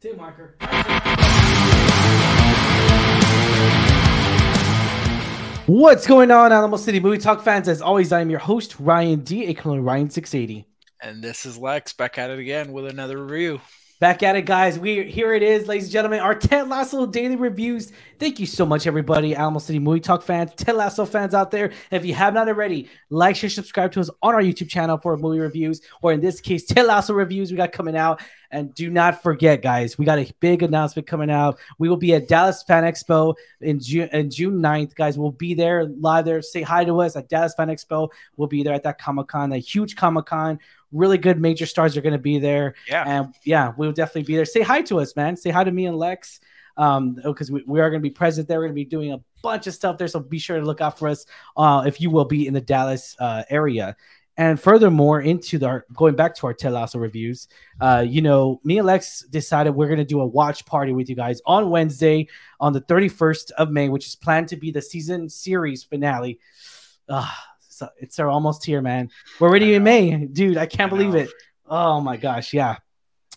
Two marker. What's going on, Alamo City Movie Talk fans? As always, I am your host, Ryan D, aka Ryan680. And this is Lex back at it again with another review. Back at it, guys. We here it is, ladies and gentlemen. Our Ted Lasso daily reviews. Thank you so much, everybody. Alamo City Movie Talk fans, Ted Lasso fans out there. If you have not already, like, share, subscribe to us on our YouTube channel for movie reviews, or in this case, Ted Lasso reviews we got coming out. And do not forget, guys, we got a big announcement coming out. We will be at Dallas Fan Expo in June, in June 9th. Guys, we'll be there live there. Say hi to us at Dallas Fan Expo. We'll be there at that Comic Con, a huge Comic Con. Really good major stars are going to be there. Yeah. And yeah, we'll definitely be there. Say hi to us, man. Say hi to me and Lex. Um, because we, we are going to be present there. We're going to be doing a bunch of stuff there. So be sure to look out for us uh, if you will be in the Dallas uh, area. And furthermore, into the going back to our Ted Lasso reviews, uh, you know, me and Lex decided we're gonna do a watch party with you guys on Wednesday on the 31st of May, which is planned to be the season series finale. Uh, it's almost here, man. We're already in May, dude. I can't I believe it. Oh my gosh, yeah.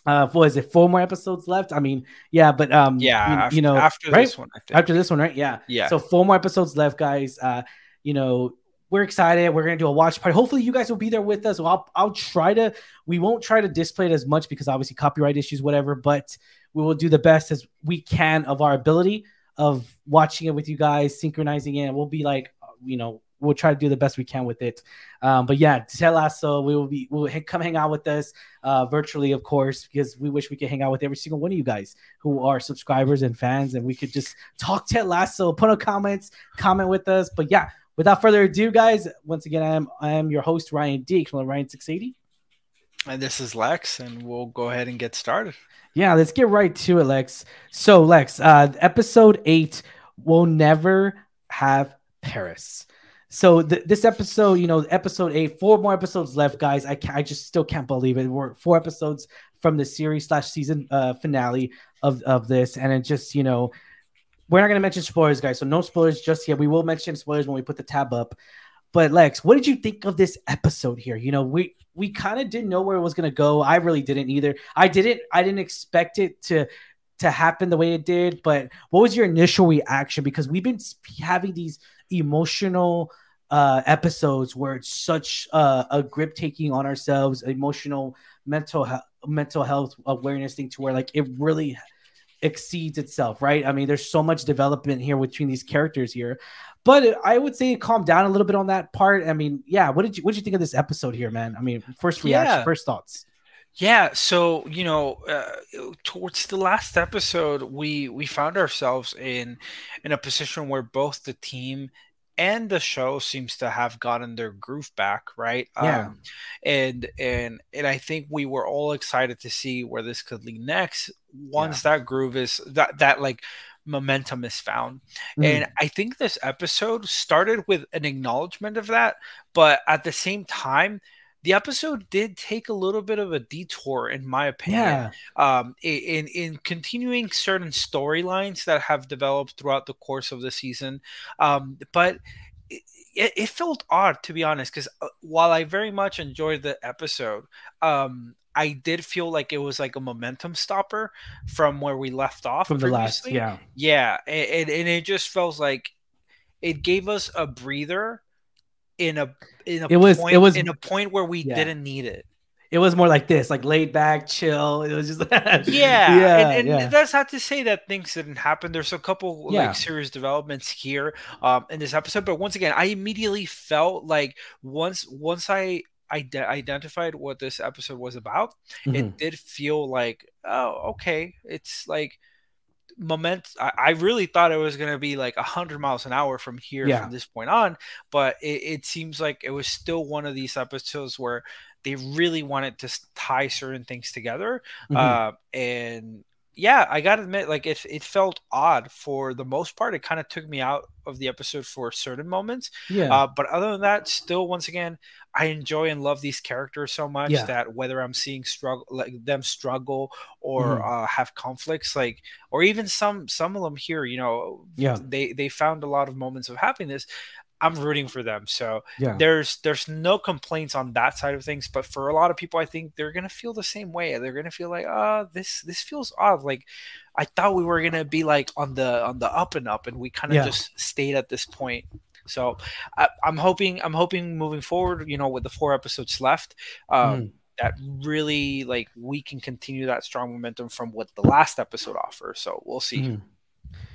Uh, what is it? Four more episodes left. I mean, yeah, but um, Yeah, you, after, you know, after right? this one, I think. after this one, right? Yeah. yeah, So four more episodes left, guys. Uh, you know, we're excited. We're gonna do a watch party. Hopefully, you guys will be there with us. I'll I'll try to. We won't try to display it as much because obviously copyright issues, whatever. But we will do the best as we can of our ability of watching it with you guys, synchronizing it. We'll be like, uh, you know, we'll try to do the best we can with it. Um, but yeah, tell us so we will be we'll come hang out with us uh, virtually, of course, because we wish we could hang out with every single one of you guys who are subscribers and fans, and we could just talk Ted Lasso, put no comments, comment with us. But yeah, without further ado, guys, once again, I am I am your host Ryan D, Ryan six eighty. and this is Lex, and we'll go ahead and get started. Yeah, let's get right to it, Lex. So, Lex, uh, episode eight will never have Paris. So th- this episode, you know, episode eight, four more episodes left, guys. I I just still can't believe it. We're four episodes from the series slash season uh, finale of of this, and it just, you know, we're not gonna mention spoilers, guys. So no spoilers just yet. We will mention spoilers when we put the tab up. But Lex, what did you think of this episode here? You know, we we kind of didn't know where it was gonna go. I really didn't either. I didn't I didn't expect it to to happen the way it did. But what was your initial reaction? Because we've been having these emotional uh episodes where it's such uh, a grip taking on ourselves, emotional, mental mental health awareness thing to where like it really exceeds itself, right? I mean, there's so much development here between these characters here, but I would say it calmed down a little bit on that part. I mean, yeah, what did you what did you think of this episode here, man? I mean, first reaction, Yeah. first thoughts. Yeah, so you know, uh, towards the last episode, we we found ourselves in in a position where both the team and the show seems to have gotten their groove back, right? Yeah. Um, and and and I think we were all excited to see where this could lead next once that groove is that that like momentum is found. Mm. And I think this episode started with an acknowledgement of that, but at the same time, the episode did take a little bit of a detour, in my opinion. yeah, Um, in in continuing certain storylines that have developed throughout the course of the season, um, but it, it felt odd to be honest, because while I very much enjoyed the episode, um, I did feel like it was like a momentum stopper from where we left off from the last, yeah, Yeah, and, and, and it just felt like it gave us a breather in a in a It was- point, it was- in a point where we Yeah. didn't need it. it was more like this, like laid back, chill. It was just Yeah, yeah, and, and yeah. that's not to say that things didn't happen. There's a couple Yeah. like serious developments here um, in this episode, but once again, I immediately felt like once once I ide- identified what this episode was about, Mhm. it did feel like oh okay, it's like moment I, I really thought it was going to be like 100 miles an hour from here Yeah. from this point on but it, it seems like it was still one of these episodes where they really wanted to tie certain things together Mhm. uh, and yeah i gotta admit like it, it felt odd for the most part it kind of took me out of the episode for certain moments yeah, uh, but other than that, still, once again, I enjoy and love these characters so much Yeah. that whether I'm seeing struggle, like them struggle or Mhm. uh, have conflicts, like or even some some of them here, you know, Yeah. they they found a lot of moments of happiness. I'm rooting for them. So Yeah. there's there's no complaints on that side of things. But for a lot of people, I think they're gonna feel the same way. They're gonna feel like, ah, this this feels odd. Like I thought we were gonna be like on the on the up and up, and we kind of Yeah. just stayed at this point. So I, I'm hoping I'm hoping moving forward, you know, with the four episodes left, um, Mhm. that really like we can continue that strong momentum from what the last episode offers. So we'll see. Mhm.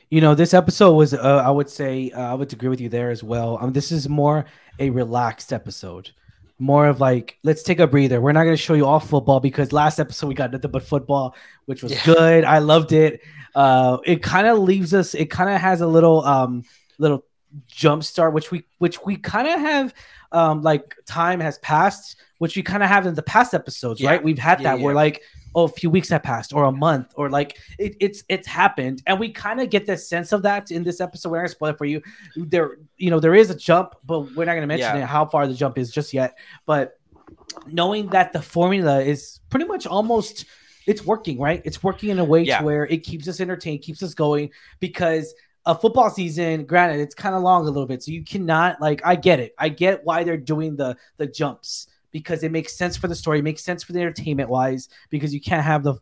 You know, this episode was, uh, I would say, uh, I would agree with you there as well. Um, this is more a relaxed episode, more of like, let's take a breather. We're not going to show you all football because last episode we got nothing but football, which was Yeah. good. I loved it. Uh, it kind of leaves us. It kind of has a little, um, little jump start, which we, which we kind of have, um, like time has passed, which we kind of have in the past episodes, Yeah. right? We've had Yeah, that where yeah. like oh, a few weeks have passed or a month or like it, it's it's happened. And we kind of get the sense of that in this episode. We're not gonna spoil it for you. There you know there is a jump but we're not gonna mention Yeah. it how far the jump is just yet. But knowing that the formula is pretty much almost it's working right? It's working in a way Yeah. to where it keeps us entertained keeps us going because a football season granted it's kind of long a little bit so you cannot like i get it. I get why they're doing the the jumps because it makes sense for the story, it makes sense for the entertainment wise. Because you can't have the,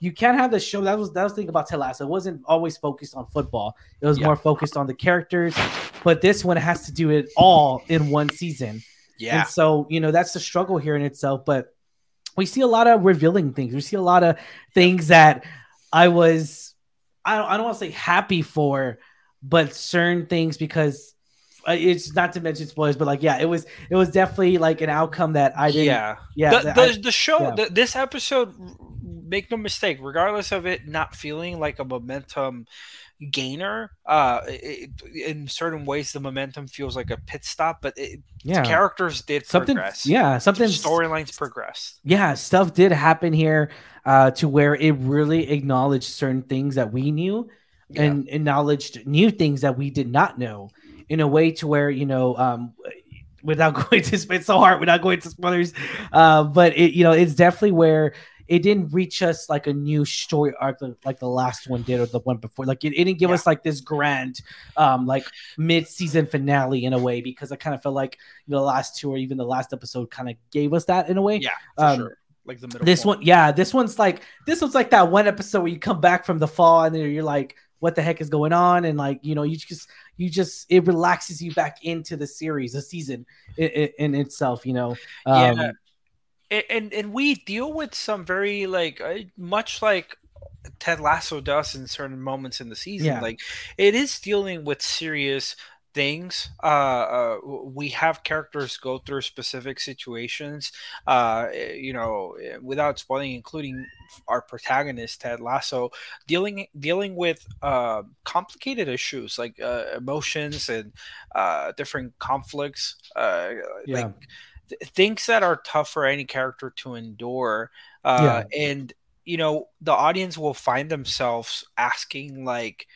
you can't have the show. That was that was the thing about Ted Lasso. It wasn't always focused on football. It was Yeah. more focused on the characters. But this one has to do it all in one season. Yeah. And so you know that's the struggle here in itself. But we see a lot of revealing things. We see a lot of things that I was, I don't, I don't want to say happy for, but certain things because. Uh, It's not to mention spoilers, but like, yeah, it was it was definitely like an outcome that I didn't. yeah. Yeah, the, the, I- the show yeah. the, this episode make no mistake regardless of it not feeling like a momentum gainer uh it, in certain ways the momentum feels like a pit stop but it, yeah, characters did something. progress Yeah, something. storylines progressed Yeah, stuff did happen here uh, to where it really acknowledged certain things that we knew Yeah. and acknowledged new things that we did not know in a way to where you know um without going to it's so hard without going to spoilers uh but it you know it's definitely where it didn't reach us like a new story arc like- the last one did or the one before like it, it didn't give Yeah. us like this grand um like mid-season finale in a way because i kind of felt like you know, the last two or even the last episode kind of gave us that in a way yeah Um, sure like the middle this point. one, yeah, this one's like this one's like that one episode where you come back from the fall and then you're like, what the heck is going on? And like, you know, you just you just it relaxes you back into the series, the season in, in, itself. You know, um, Yeah. And and we deal with some very like uh, much like Ted Lasso does in certain moments in the season. Yeah. Like it is dealing with serious things. Uh, uh, we have characters go through specific situations. Uh, eh, you know, eh, without spoiling, including our protagonist Ted Lasso, dealing dealing with uh, complicated issues like uh, emotions and uh, different conflicts. Uh, Yeah. Like th- things that are tough for any character to endure. Uh, And you know, the audience will find themselves asking like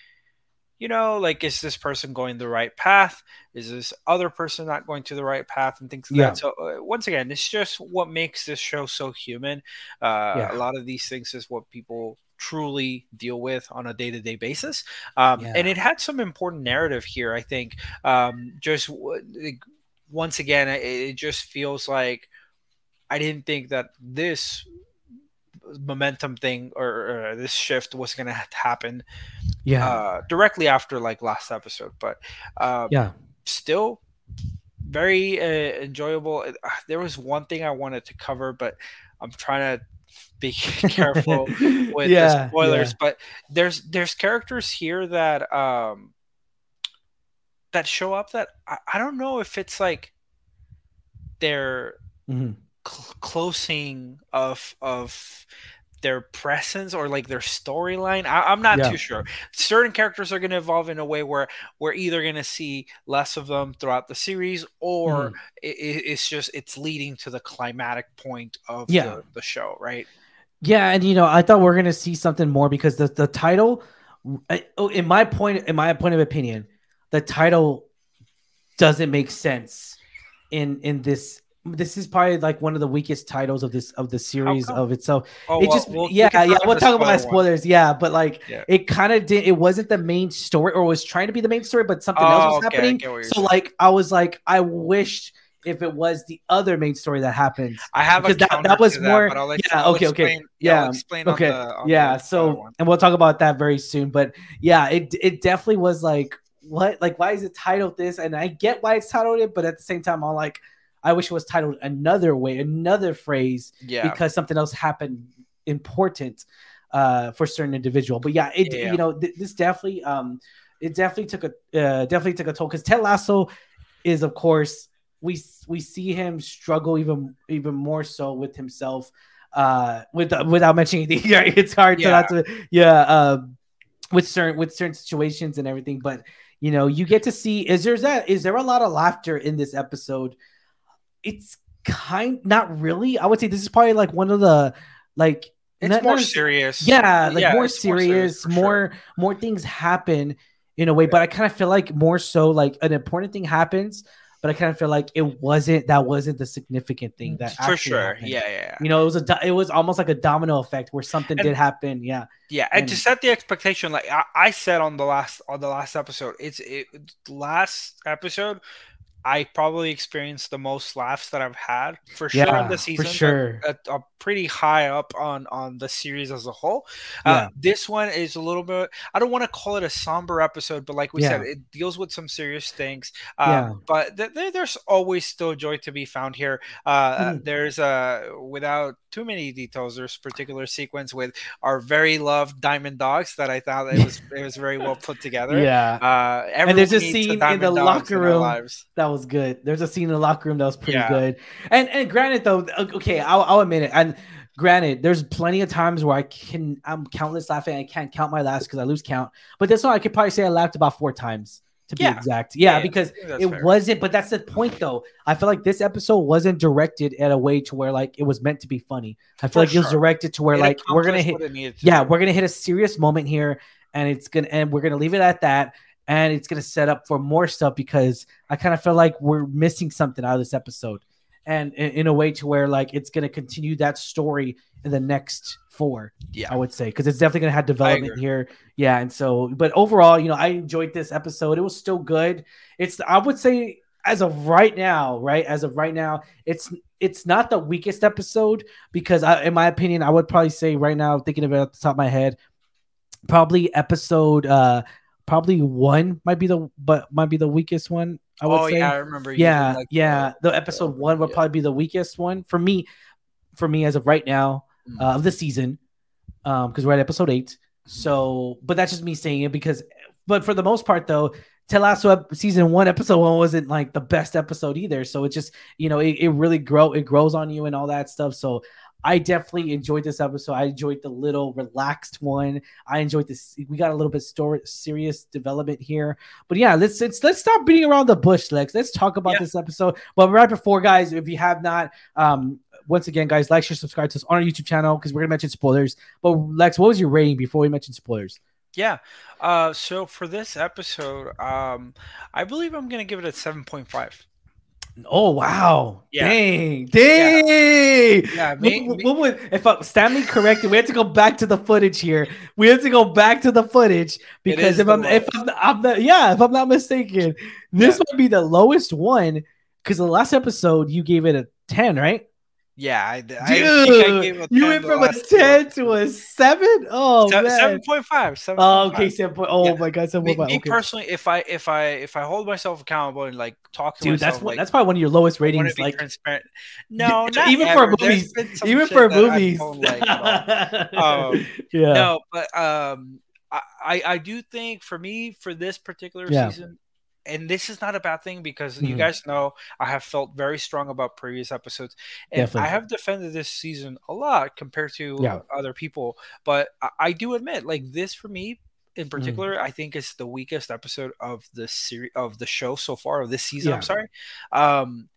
you know, like, is this person going the right path? Is this other person not going to the right path and things like Yeah. that? So, uh, once again, it's just what makes this show so human. Uh, Yeah. A lot of these things is what people truly deal with on a day to day basis. Um, Yeah. And it had some important narrative here, I think. Um, just like, once again, it, it just feels like I didn't think that this momentum thing or, or this shift was going to happen yeah, uh, directly after like last episode, but uh, yeah, still very uh, enjoyable. Uh, There was one thing I wanted to cover, but I'm trying to be careful with yeah, the spoilers. But there's there's characters here that um that show up that I, I don't know if it's like they're yeah. Mhm. cl- closing of of their presence or like their storyline. I- I'm not Yeah. too sure. Certain characters are going to evolve in a way where we're either going to see less of them throughout the series, or Mhm. i i- it's just it's leading to the climatic point of Yeah. the, the show, right? Yeah, and you know, I thought we are gonna see something more because the the title, oh, in my point, in my point of opinion, the title doesn't make sense in in this this is probably like one of the weakest titles of this of the series of itself. Oh, it well, just we'll- we yeah yeah we'll talk about spoiler one. spoilers yeah but like Yeah. it kind of did it wasn't the main story or was trying to be the main story but something else Oh, was okay, happening get what you're so saying. like I was like I wished if it was the other main story that happens I have a because that- that was to more- but I'll let- yeah, I'll okay, okay. explain- yeah, I'll Yeah, okay, on the, on yeah so and we'll talk about that very soon but yeah it it definitely was like what like why is it titled this and i get why it's titled it but at the same time i'm like i wish it was titled another way another phrase yeah, because something else happened important uh for certain individual. But yeah it Yeah. you know th- this definitely um it definitely took a uh, definitely took a toll because ted lasso is of course we we see him struggle even even more so with himself uh with without mentioning the yeah, it's hard to not to yeah um with certain with certain situations and everything. But you know you get to see is there that is there a lot of laughter in this episode it's kind not really i would say this is probably like one of the like it's not- more not- serious. yeah like more it's serious more sure. more things happen in a way but i kind of feel like more so like an important thing happens but i kind of feel like it wasn't that wasn't the significant thing that for sure. Yeah, yeah, yeah. you know it was a it was almost like a domino effect where something And- did happen yeah Yeah, and, And- to set the expectation, like I, I said on the last on the last episode, it's it last episode. I probably experienced the most laughs that I've had for sure yeah the season. for sure At, pretty high up on on the series as a whole. Yeah. Uh, this one is a little bit. I don't want to call it a somber episode, but like we said, it deals with some serious things. Um, Yeah. But th- there- there's always still joy to be found here. Uh, Mhm. There's uh, without too many details. There's particular sequence with our very loved diamond dogs that I thought it was it was very well put together. yeah Uh, And there's a scene in the locker room. that was good. There's a scene in the locker room that was pretty Yeah. good. And and granted though, okay, I'll, I'll admit it. Granted, there's plenty of times where I can I'm countless laughing. I can't count my laughs because I lose count. But this one I could probably say I laughed about four times to be exact. Yeah, Yeah, because I think that's it fair. wasn't. But that's the point though. I feel like this episode wasn't directed at a way to where like it was meant to be funny. I feel For like it was directed to where It like we're gonna hit what it needed to yeah, do. we're gonna hit a serious moment here, and it's gonna and we're gonna leave it at that, and it's gonna set up for more stuff because I kind of feel like we're missing something out of this episode, and in, a way to where like it's gonna continue that story in the next four. Yeah. I would say because it's definitely gonna have development here. Yeah, and so but overall, you know, I enjoyed this episode. It was still good. It's I would say as of right now, right as of right now, it's it's not the weakest episode because I, in my opinion, I would probably say right now, thinking of it at the top of my head, probably episode uh probably one might be the but might be the weakest one. I would oh say. yeah, I remember. yeah, like yeah. the- The episode one would yeah. probably be the weakest one for me. For me, as of right now, Mm. uh, of the season, um, because we're at episode eight. So, but that's just me saying it because, but for the most part, though, Ted Lasso ep- season one, episode one wasn't like the best episode either. So it just, you know, it, it really grow it grows on you and all that stuff. So I definitely enjoyed this episode. I enjoyed the little relaxed one. I enjoyed this. We got a little bit story serious development here. But yeah, let's let's let's stop beating around the bush, Lex. Let's talk about Yeah. this episode. But right before, guys, if you have not, um, once again, guys, like, share, subscribe to us on our YouTube channel because we're gonna mention spoilers. But Lex, what was your rating before we mentioned spoilers? Yeah. Uh, so for this episode, um, I believe I'm gonna give it a seven point five. Oh wow! Yeah. Dang, dang! Yeah, What- me- what, me- what would if uh, Stanley corrected? We had to go back to the footage here. We had to go back to the footage because if I'm if I'm, I'm not, yeah, if I'm not mistaken, this Yeah. might be the lowest one because the last episode you gave it a ten, right? Yeah, I, I Dude, think I gave a you went from a ten to a seven. Oh man! Seven point five. Oh, okay, seven point. Oh Yeah. my god, seven Me, point five. me Okay. personally, if I if I if I hold myself accountable and like talk to Dude, myself, that's what like, that's probably one of your lowest ratings. Like transparent. No, not even for ever. There's movies, even for movies. like. Um, yeah. No, but um, I, I I do think for me for this particular Yeah. season, and this is not a bad thing because you Mhm. guys know I have felt very strong about previous episodes, and Definitely. I have defended this season a lot compared to Yeah. other people. But I, I do admit, like this for me Mm-hmm. in particular, I think is the weakest episode of the series of the show so far of this season. Yeah. I'm sorry. Um,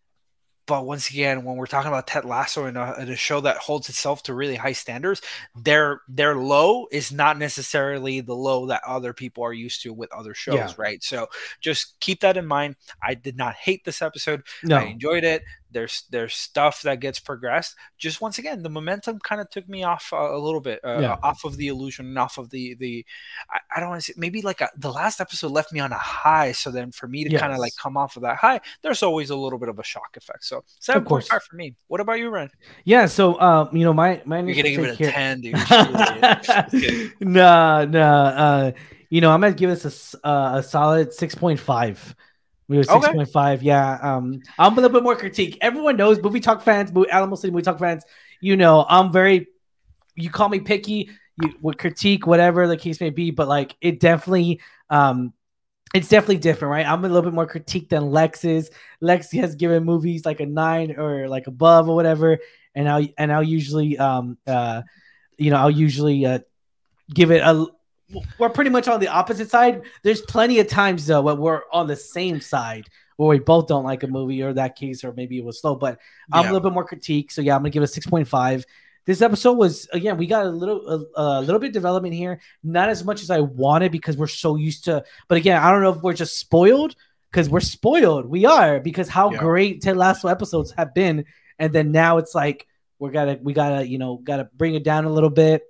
but once again, when we're talking about Ted Lasso in a, in a show that holds itself to really high standards, their their low is not necessarily the low that other people are used to with other shows, Yeah. right? So just keep that in mind. I did not hate this episode. No. I enjoyed it. There's there's stuff that gets progressed. Just once again, the momentum kind of took me off uh, a little bit, uh, Yeah. off of the illusion, and off of the the. I, I don't want to say maybe like a, the last episode left me on a high. So then for me to kind of like come off of that high, there's always a little bit of a shock effect. So seven point course. for me. What about you, Ren? Yeah, so um, you know, my my You're gonna give it a here- ten, dude. Nah, nah. Uh, you know, I'm gonna give this a uh, a solid six point five. We were Okay. six point five. Yeah. Um, I'm a little bit more critique. Everyone knows movie talk fans, movie, Alamo City movie talk fans. You know, I'm very. You call me picky. You would critique whatever the case may be, but like it definitely. Um, it's definitely different, right? I'm a little bit more critique than Lex is. Lex has given movies like a nine or like above or whatever, and I'll and I'll usually um uh you know I'll usually uh give it a we're pretty much on the opposite side. There's plenty of times though where we're on the same side where we both don't like a movie or that case or maybe it was slow, but I'm Yeah. a little bit more critique. So yeah, I'm gonna give it a 6.5. This episode was again, we got a little a, a little bit of development here, not as much as I wanted because we're so used to. But again, I don't know if we're just spoiled because we're spoiled. We are because how Yeah. great Ted Lasso episodes have been, and then now it's like we're gotta we gotta you know gotta bring it down a little bit.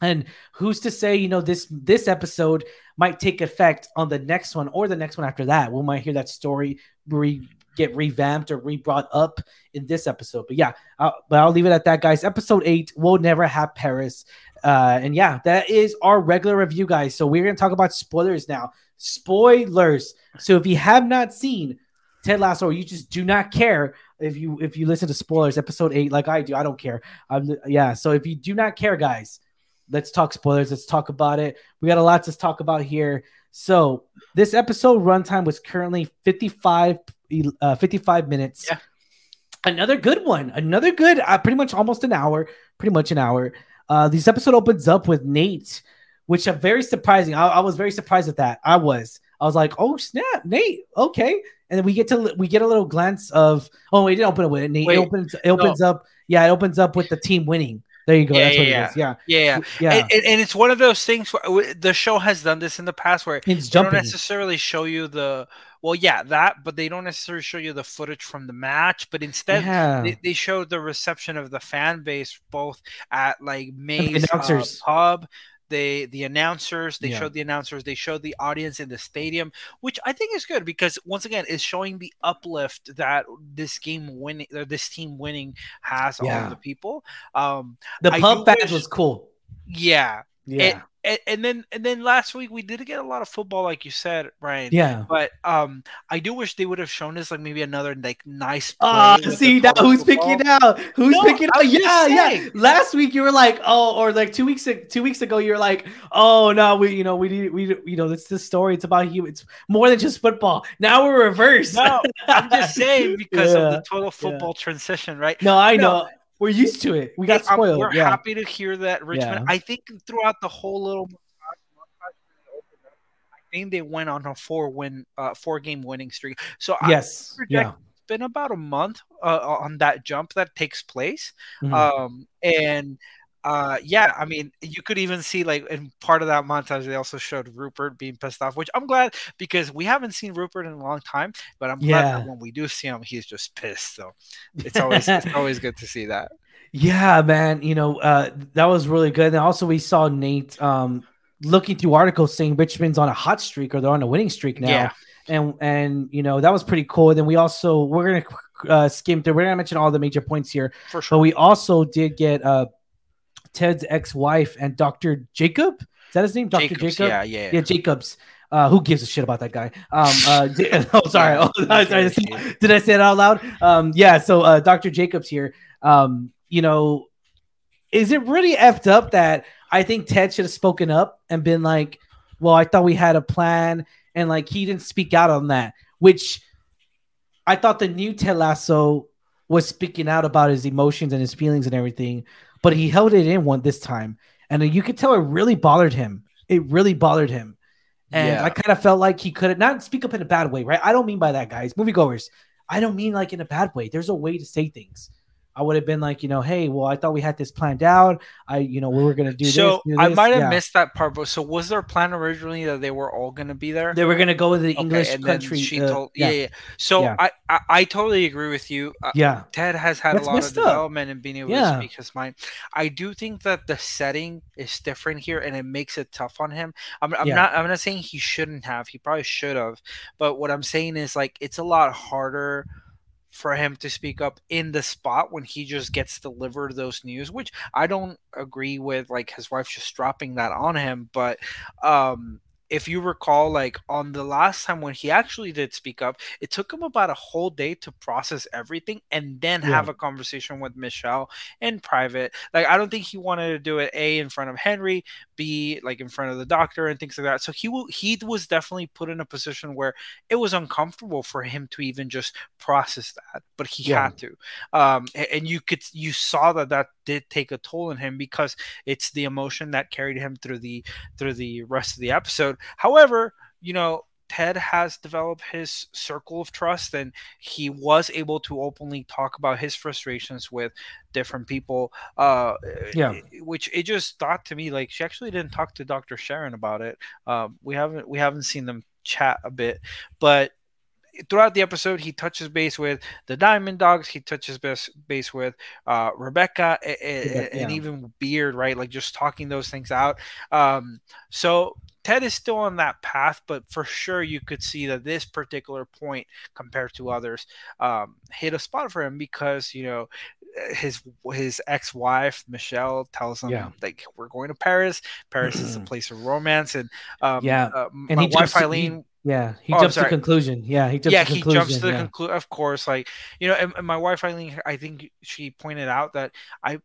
And who's to say, you know, this this episode might take effect on the next one or the next one after that. We might hear that story re- get revamped or re-brought up in this episode. But yeah, uh, but I'll leave it at that, guys. Episode eight, we'll never have Paris. Uh, and yeah, that is our regular review, guys. So we're gonna talk about spoilers now. Spoilers. So if you have not seen Ted Lasso, or you just do not care if you if you listen to spoilers, episode eight, like I do, I don't care. I'm, yeah. So if you do not care, guys, let's talk spoilers. Let's talk about it. We got a lot to talk about here. So this episode runtime was currently 55, uh, 55 minutes. Yeah. Another good one. Another good, uh, pretty much almost an hour, pretty much an hour. Uh, this episode opens up with Nate, which are very surprising. I, I was very surprised at that. I was. I was like, oh snap, Nate. Okay. And then we get to we get a little glance of oh, we didn't open it with it. Nate. Wait, it opens it opens up. Yeah, it opens up with the team winning. There you go. Yeah, That's what yeah, it is. Yeah. Yeah, Yeah. And, and, and it's one of those things where the show has done this in the past where It's they don't necessarily show you the well, yeah, that, but they don't necessarily show you the footage from the match, but instead Yeah. they, they showed the reception of the fan base both at like Mae's uh, pub. They the announcers, they Yeah. showed the announcers, they showed the audience in the stadium, which I think is good because once again it's showing the uplift that this game winning or this team winning has on the people. Um The I pub fans was cool. yeah. Yeah. And, and then and then last week we did get a lot of football, like you said, Ryan. yeah. But um, I do wish they would have shown us like maybe another like nice. play Ah, with see now who's picking football. it out? Who's No, picking out? Yeah, yeah. Last week you were like, oh, or like two weeks two weeks ago you were like, oh no, we you know we need we you know it's this story. It's about you. It's more than just football. Now we're reversed. No, I'm just saying because of the total football transition, right? No, I No. We're used to it. We got I'm- spoiled. we're yeah. happy to hear that Richmond. Yeah. I think throughout the whole little montage, montage when it opened up, I think they went on a four win, uh, four game winning streak. So I, Yes. Yeah. it's been about a month uh, on that jump that takes place. Mhm. Um, and uh, yeah, I mean, you could even see like in part of that montage, they also showed Rupert being pissed off, which I'm glad because we haven't seen Rupert in a long time. But I'm glad Yeah. that when we do see him, he's just pissed. So it's always it's always good to see that. Yeah, man. You know, uh, that was really good. And also, we saw Nate um, looking through articles saying Richmond's on a hot streak or they're on a winning streak now. Yeah. And and you know that was pretty cool. then we also we're gonna uh, skim through. We're gonna mention all the major points here, For sure. but we also did get uh, Ted's ex-wife and Dr. Jacob. Is that his name? Dr. Jacobs, Jacob. yeah, yeah. Yeah, Jacobs. Uh, who gives a shit about that guy? Um, uh, oh, sorry. Oh, sorry. Did I say- Did I say it out loud? Um, yeah. So, uh, Dr. Jacobs here. Um, you know, is it really effed up that I think Ted should have spoken up and been like, "Well, I thought we had a plan," and like he didn't speak out on that, which I thought the new Ted Lasso was speaking out about his emotions and his feelings and everything, but he held it in one this time, and you could tell it really bothered him. It really bothered him. And Yeah. I kind of felt like he could not speak up in a bad way, right? I don't mean by that, guys, moviegoers. I don't mean like in a bad way. There's a way to say things. I would have been like, you know, hey, well, I thought we had this planned out. I, you know, we were gonna do so this. do I might have Yeah. missed that part, but so was their plan originally that they were all gonna be there? They were gonna go to the Okay, English country. She uh, told, yeah, yeah, yeah. So Yeah. I, I, I totally agree with you. Uh, yeah, Ted has had That's a lot of development and being able to speak his mind. I do think that the setting is different here, and it makes it tough on him. I'm, I'm not. I'm not saying he shouldn't have. He probably should have. But what I'm saying is like it's a lot harder for him to speak up in the spot when he just gets delivered those news, which I don't agree with. Like his wife just dropping that on him, but um if you recall, like on the last time when he actually did speak up, it took him about a whole day to process everything and then Yeah. have a conversation with Michelle in private. Like, I don't think he wanted to do it A in front of Henry, B like in front of the doctor and things like that. So he will, he was definitely put in a position where it was uncomfortable for him to even just process that, but he Yeah. had to. Um, and you could, you saw that that did take a toll on him because it's the emotion that carried him through the through the rest of the episode. However, you know, Ted has developed his circle of trust and he was able to openly talk about his frustrations with different people. Uh, Yeah. which it just thought to me like she actually didn't talk to Dr. Sharon about it. Um, we haven't we haven't seen them chat a bit, but throughout the episode, he touches base with the Diamond Dogs. He touches base base with uh, Rebecca and yeah. even Beard, right? Like just talking those things out. Um, so Ted is still on that path, but for sure you could see that this particular point, compared to others, um, hit a spot for him because you know his his ex wife Michelle tells him Yeah. like we're going to Paris. Paris is a place of romance, and um, Yeah. uh, And my he jumps wife he- Eileen Yeah, he Oh, jumps to conclusion. Yeah, he jumps yeah, to he conclusion. jumps to the yeah. conclusion. Of course, like you know, and, and my wife Eileen, I think she pointed out that I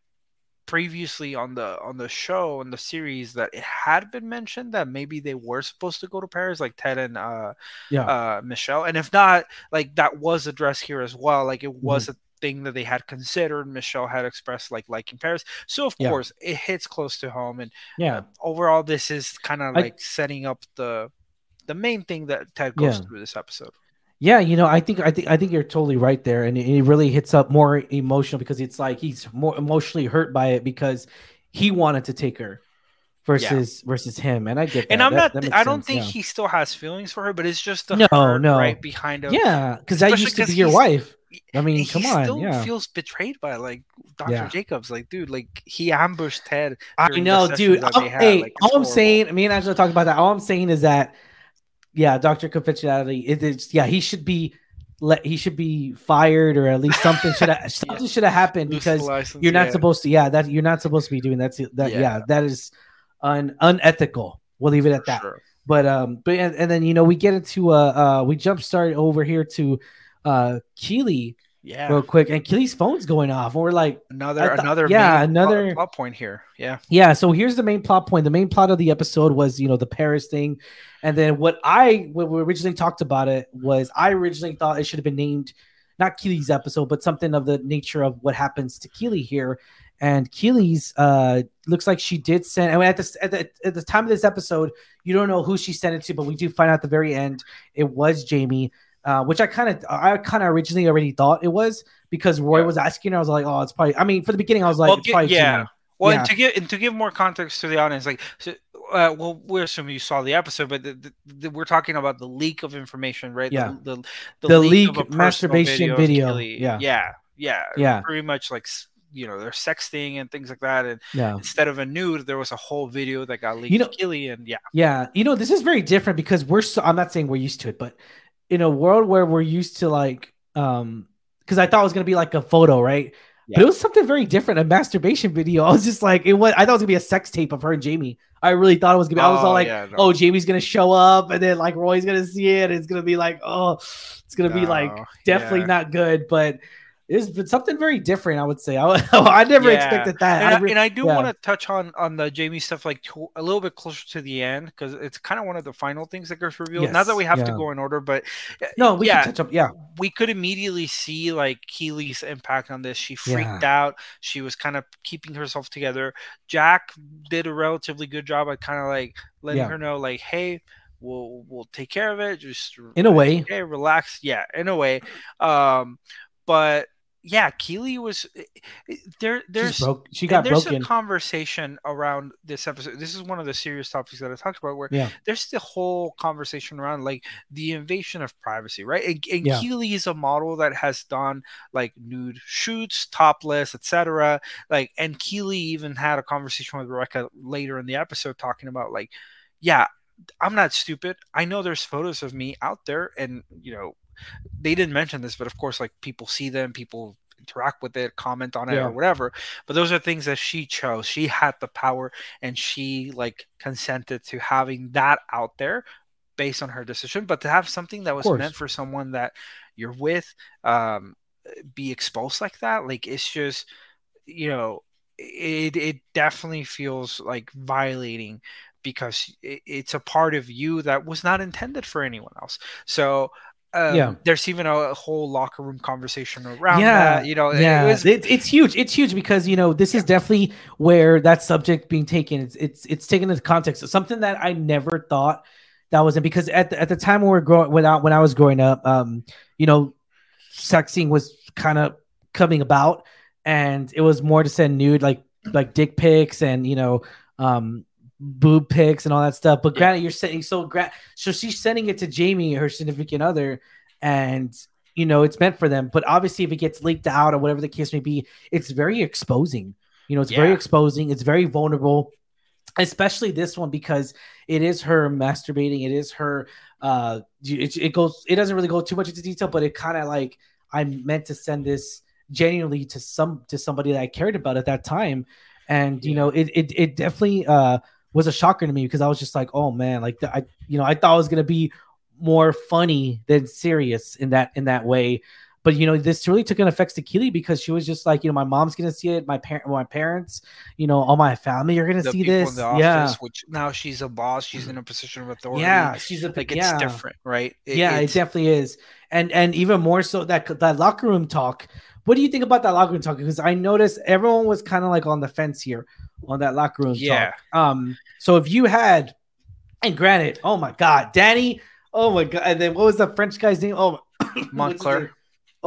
previously on the on the show on the series that it had been mentioned that maybe they were supposed to go to Paris, like Ted and uh, Yeah. uh, Michelle, and if not, like that was addressed here as well. Like it Mm-hmm. was a thing that they had considered. Michelle had expressed like liking Paris, so of Yeah. course it hits close to home. And yeah, overall, this is kind of like setting up the the main thing that Ted goes Yeah. through this episode. yeah. You know, I think I think I think you're totally right there, and it, it really hits up more emotional because it's like he's more emotionally hurt by it because he wanted to take her versus versus him, and I get that. And I'm That- not. that I don't sense, think yeah. he still has feelings for her, but it's just the No, hurt no. right behind him. Yeah, because that used to be your wife. I mean, he come on, still yeah. feels betrayed by like Dr. Yeah. Jacobs. Like, dude, like he ambushed Ted. I know, dude. that All- they had, hey, like, all I'm horrible. saying, me and Angela talked about that. All I'm saying is that, yeah, Doctor Confidentiality. It is, yeah, he should be, let he should be fired or at least something should have something should have happened Lose because license, you're not yeah. supposed to. Yeah, that you're not supposed to be doing that. That yeah, Yeah. that is un, unethical. We'll leave it at For that. sure. But um, but and, and then you know we get into uh uh we jump start over here to uh Keeley Yeah. real quick and Keeley's phone's going off and we're like another thought- another yeah, main plot- another- plot point here. Yeah. Yeah, so here's the main plot point. The main plot of the episode was, you know, the Paris thing. And then what I when we originally talked about it was I originally thought it should have been named not Keeley's episode, but something of the nature of what happens to Keeley here. And Keeley's uh looks like she did send I mean at this at the at the time of this episode, you don't know who she sent it to, but we do find out at the very end it was Jamie. Uh, which I kind of, I kind of originally already thought it was because Roy Yeah. was asking. I was like, oh, it's probably. I mean, for the beginning, I was like, Well, it's probably yeah. Well, Yeah. and to give and to give more context to the audience, like, so, uh, well, we're assuming you saw the episode, but the, the, the, we're talking about the leak of information, right? Yeah. The, the, The leak, leak of a masturbation of video. Yeah. yeah, yeah, Yeah. Pretty much like you know they're sexting and things like that, and Yeah. instead of a nude, there was a whole video that got leaked. You know- to and yeah, Yeah, you know, this is very different because we're so I'm not saying we're used to it, but in a world where we're used to like um because I thought it was gonna be like a photo, right? But it was something very different, a masturbation video. I was just like, it was I thought it was gonna be a sex tape of her and Jamie. I really thought it was gonna be I was all Oh, like, yeah, no. oh, Jamie's gonna show up and then like Roy's gonna see it. It's gonna be like, oh, it's gonna be like definitely yeah. not good, but it's something very different, I would say. I, I never Yeah. expected that. and I, re- and I do yeah. want to touch on on the Jamie stuff like to, a little bit closer to the end because it's kind of one of the final things that gets revealed. Not that we have to go in order, but uh, no, we yeah, can touch up. Yeah, we could immediately see like Keeley's impact on this. She freaked Yeah. out. She was kind of keeping herself together. Jack did a relatively good job at kind of like letting Yeah. her know, like, hey, we'll we'll take care of it. Just In a way. okay, relax. Yeah, in a way. Um, but yeah, Keeley was eh, eh, there. There's broke, she got there's broken. a conversation around this episode. This is one of the serious topics that I talked about. Where Yeah. there's the whole conversation around like the invasion of privacy, right? And, and Yeah. Keeley is a model that has done like nude shoots, topless, etc. Like, and Keeley even had a conversation with Rebecca later in the episode talking about like, yeah, I'm not stupid. I know there's photos of me out there, and you know, they didn't mention this, but of course, like people see them, people interact with it, comment on it, Yeah. or whatever. But those are things that she chose. She had the power, and she like consented to having that out there based on her decision. But to have something that was meant for someone that you're with, um, be exposed like that, like it's just, you know, it it definitely feels like violating because it, it's a part of you that was not intended for anyone else. So um, Yeah. there's even a, whole locker room conversation around Yeah, that. You know, yeah, it was, it- it's huge. It's huge because you know this is definitely where that subject being taken. It's it's it's taken into context. It's something that I never thought that wasn't because at the, at the time when we are growing when I, when I was growing up, um, you know, sexing was kind of coming about, and it was more to send nude like like dick pics and you know, um, boob pics and all that stuff. But Yeah. granted, you're sending so gra- so she's sending it to Jamie, her significant other, and you know it's meant for them. But obviously, if it gets leaked out or whatever the case may be, it's very exposing. You know, it's very exposing. It's very vulnerable, especially this one because it is her masturbating. It is her. Uh, it, it goes. It doesn't really go too much into detail, but it kind of like I meant to send this genuinely to some to somebody that I cared about at that time, and you know, it it it definitely uh was a shocker to me because I was just like, oh man, like the, I you know I thought it was gonna be more funny than serious in that in that way. But you know, this really took an effect to Keeley because she was just like, you know, my mom's gonna see it, my parent, my parents, you know, all my family are gonna the see this. office, yeah, which now she's a boss, she's in a position of authority. yeah, she's a like it's different, right? It- yeah, it definitely is, and and even more so that that locker room talk. What do you think about that locker room talk? Because I noticed everyone was kind of like on the fence here on that locker room Yeah. talk. Um, so if you had, and granted, oh my god, Dani, oh my god, and then what was the French guy's name? Oh, Montclair.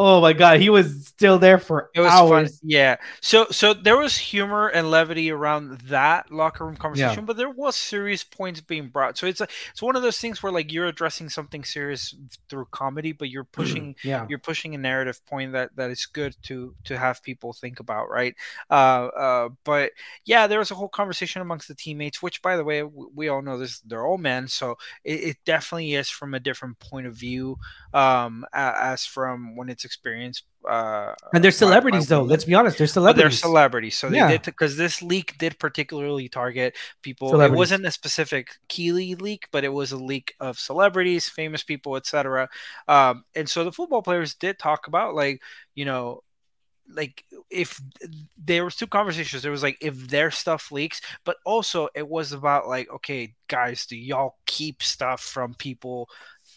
Oh my god, he was still there for It was hours. fun. Yeah. So so there was humor and levity around that locker room conversation, but there was serious points being brought. So it's a, it's one of those things where like you're addressing something serious through comedy, but you're pushing Yeah, you're pushing a narrative point that that is good to to have people think about, right? Uh, uh, but yeah, there was a whole conversation amongst the teammates, which by the way, w- we all know this they're all men, so it, it definitely is from a different point of view, um, as from when it's experienced. Uh, and they're by- by celebrities though. Let's be honest, they're But celebrities. they're celebrities, so they Yeah. did because this leak did particularly target people. It wasn't a specific Keeley leak, but it was a leak of celebrities, famous people, etc. Um, and so the football players did talk about like you know, like if there was two conversations. There was like if their stuff leaks, but also it was about like okay, guys, do y'all keep stuff from people?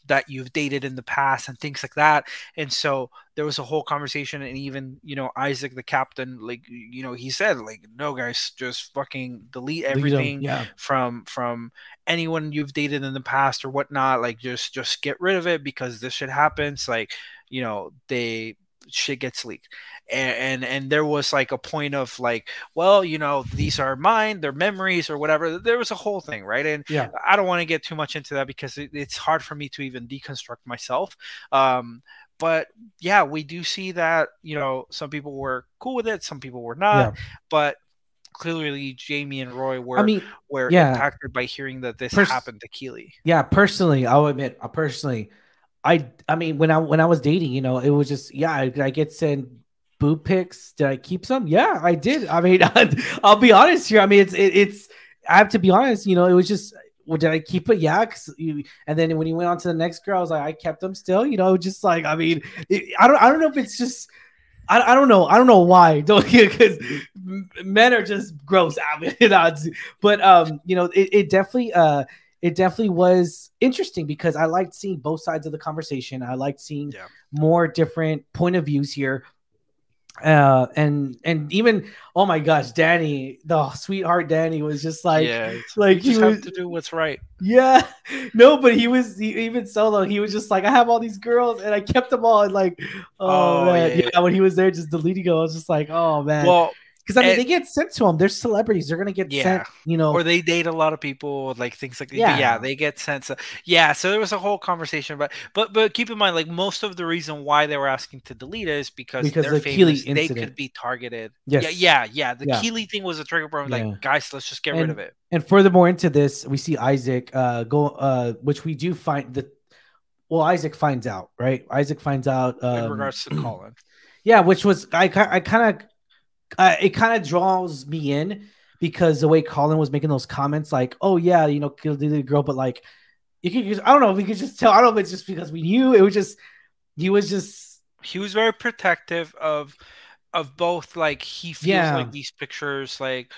That you've dated in the past and things like that. And so there was a whole conversation and even you know isaac the captain like you know he said like no guys just fucking delete everything Yeah, from from anyone you've dated in the past or whatnot like just just get rid of it because this shit happens. Like you know they shit gets leaked and, and and there was like a point of like well you know these are mine they're memories or whatever there was a whole thing right and yeah, I don't want to get too much into that because it, it's hard for me to even deconstruct myself. Um, but yeah, we do see that you know some people were cool with it, some people were not. But clearly, Jamie and Roy were I mean, were yeah. impacted by hearing that this Pers- happened to Keeley. yeah personally i'll admit uh, personally i i mean when i when i was dating you know it was just yeah i, I get sent boob pics did i keep some yeah i did i mean i'll be honest here i mean it's it, it's i have to be honest you know it was just well, did I keep it? Yeah. you, and then when he went on to the next girl, I was like, I kept them still. You know, just like I mean, it, I don't, I don't know if it's just, I, I don't know, I don't know why. Don't you because men are just gross. I mean, but um, you know, it, it definitely uh it definitely was interesting because I liked seeing both sides of the conversation. I liked seeing Yeah. more different point of views here. uh and and even oh my gosh dani the sweetheart dani was just like yeah, like you he was have to do what's right. yeah no but he was he, even solo he was just like i have all these girls and i kept them all and like oh, Oh, man. yeah, Yeah, yeah. when he was there just deleting them i was just like oh man Well, because i mean and- they get sent to them. they're celebrities they're gonna get Yeah. sent you know or they date a lot of people, like things like. Yeah. Yeah, they get sent. To, yeah, so there was a whole conversation, but but but keep in mind, like most of the reason why they were asking to delete it is because, Because they're the famous. They could be targeted. Yes. Yeah, yeah, yeah. The Yeah. Keeley thing was a trigger point. Like, guys, let's just get rid of it. And furthermore into this, we see Isaac uh go uh which we do find the well Isaac finds out, right? Isaac finds out In um, regards to Colin, yeah, which was I I kind of uh, it kind of draws me in because the way Colin was making those comments like, "Oh yeah, you know, kill the girl," but like you could just I don't know if we could just tell. I don't know if it's just because we knew it was just he was just he was very protective of of both. Like he feels Yeah. like these pictures, like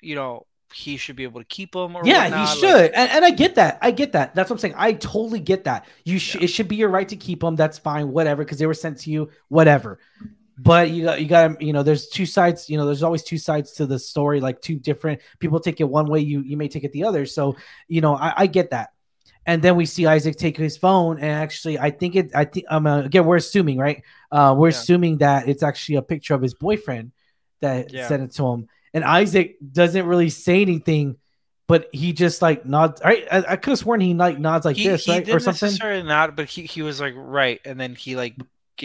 you know, he should be able to keep them. Or yeah, whatnot, he like- should, and, and I get that. I get that. That's what I'm saying. I totally get that. You should. Yeah. It should be your right to keep them. That's fine. Whatever, because they were sent to you. Whatever. But you got you got to you know. There's two sides. You know, there's always two sides to the story. Like two different people take it one way. You you may take it the other. So you know, I, I get that. And then we see Isaac take his phone, and actually, I think it. I think um, uh, again, we're assuming, right? Uh, we're Yeah. assuming that it's actually a picture of his boyfriend that Yeah. sent it to him. And Isaac doesn't really say anything, but he just like nods. Right? I, I could have sworn he like nods like he, this, he right, or something. necessarily not, but he, he was like right, and then he like.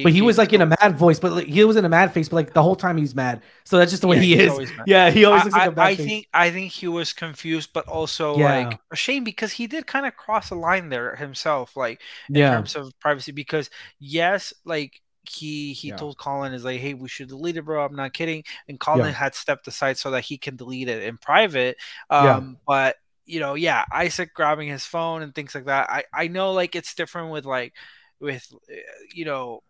But he was like in a mad voice, but like, he was in a mad face, but like the whole time he's mad. So that's just the way Yeah, he is. Yeah, he always I, looks like a I- bad I face. think I think he was confused, but also Yeah. like ashamed because he did kind of cross a line there himself, like in yeah, terms of privacy. Because yes, like he he Yeah. told Colin is like, hey, we should delete it, bro. I'm not kidding. And Colin had stepped aside so that he can delete it in private. Yeah. Um, but you know, yeah, Isaac grabbing his phone and things like that. I I know like it's different with like with uh, you know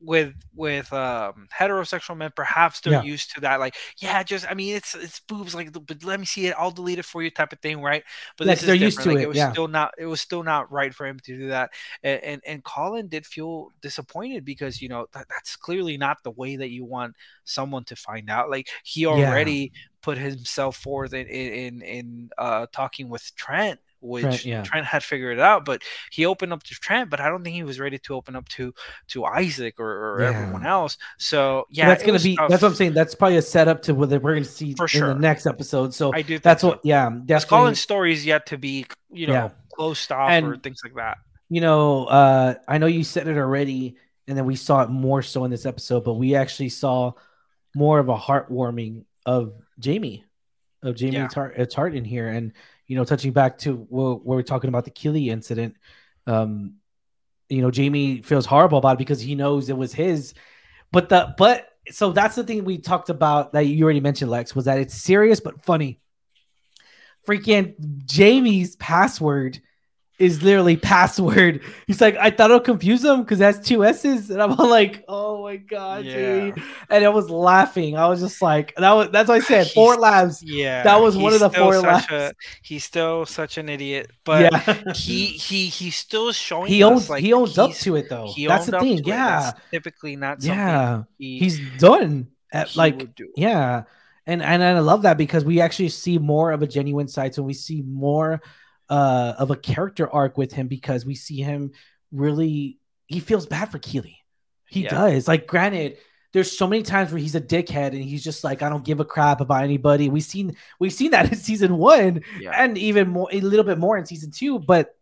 with with um heterosexual men perhaps they're Yeah. used to that like yeah just i mean it's it's boobs like but let me see it i'll delete it for you type of thing right but Yes, this they're used to like, it, it was yeah. still not it was still not right for him to do that and and, and colin did feel disappointed because you know that, that's clearly not the way that you want someone to find out like he already put himself forth in in in, in uh talking with trent which Trent, yeah. Trent had figured it out, but he opened up to Trent, but I don't think he was ready to open up to to Isaac or, or Yeah. everyone else. So So yeah, that's gonna be. tough. That's what I'm saying. That's probably a setup to what we're gonna see For sure. in the next episode. So I do. Think that's so. what. Yeah, definitely. Colin's story is yet to be, you know, Yeah. closed off or things like that. you know, uh, I know you said it already, and then we saw it more so in this episode, but we actually saw more of a heartwarming of Jamie, of Jamie Yeah. Tartt, uh, Tartt in here, and you know, touching back to where, we're talking about the Keeley incident. Um, you know, Jamie feels horrible about it because he knows it was his, but the but so that's the thing we talked about that you already mentioned, Lex, was that it's serious but funny. Freaking Jamie's password is literally password. He's like, I thought it'll confuse him because that's two S's, and I'm all like, oh my god, Yeah. And I was laughing. I was just like, that was that's what I said. Four He's- labs. Yeah, That was one of the four labs. a- he's still such an idiot, but yeah, he he he's still showing. he us, owns like, he owns up to it though. He That's the thing. Yeah, typically not yeah. he, He's done at he like do. Yeah. And and I love that because we actually see more of a genuine side. So we see more uh of a character arc with him because we see him really he feels bad for Keeley. He Yeah. does. Like granted, there's so many times where he's a dickhead and he's just like, I don't give a crap about anybody. We've seen we've seen that in season one Yeah. and even more a little bit more in season two, but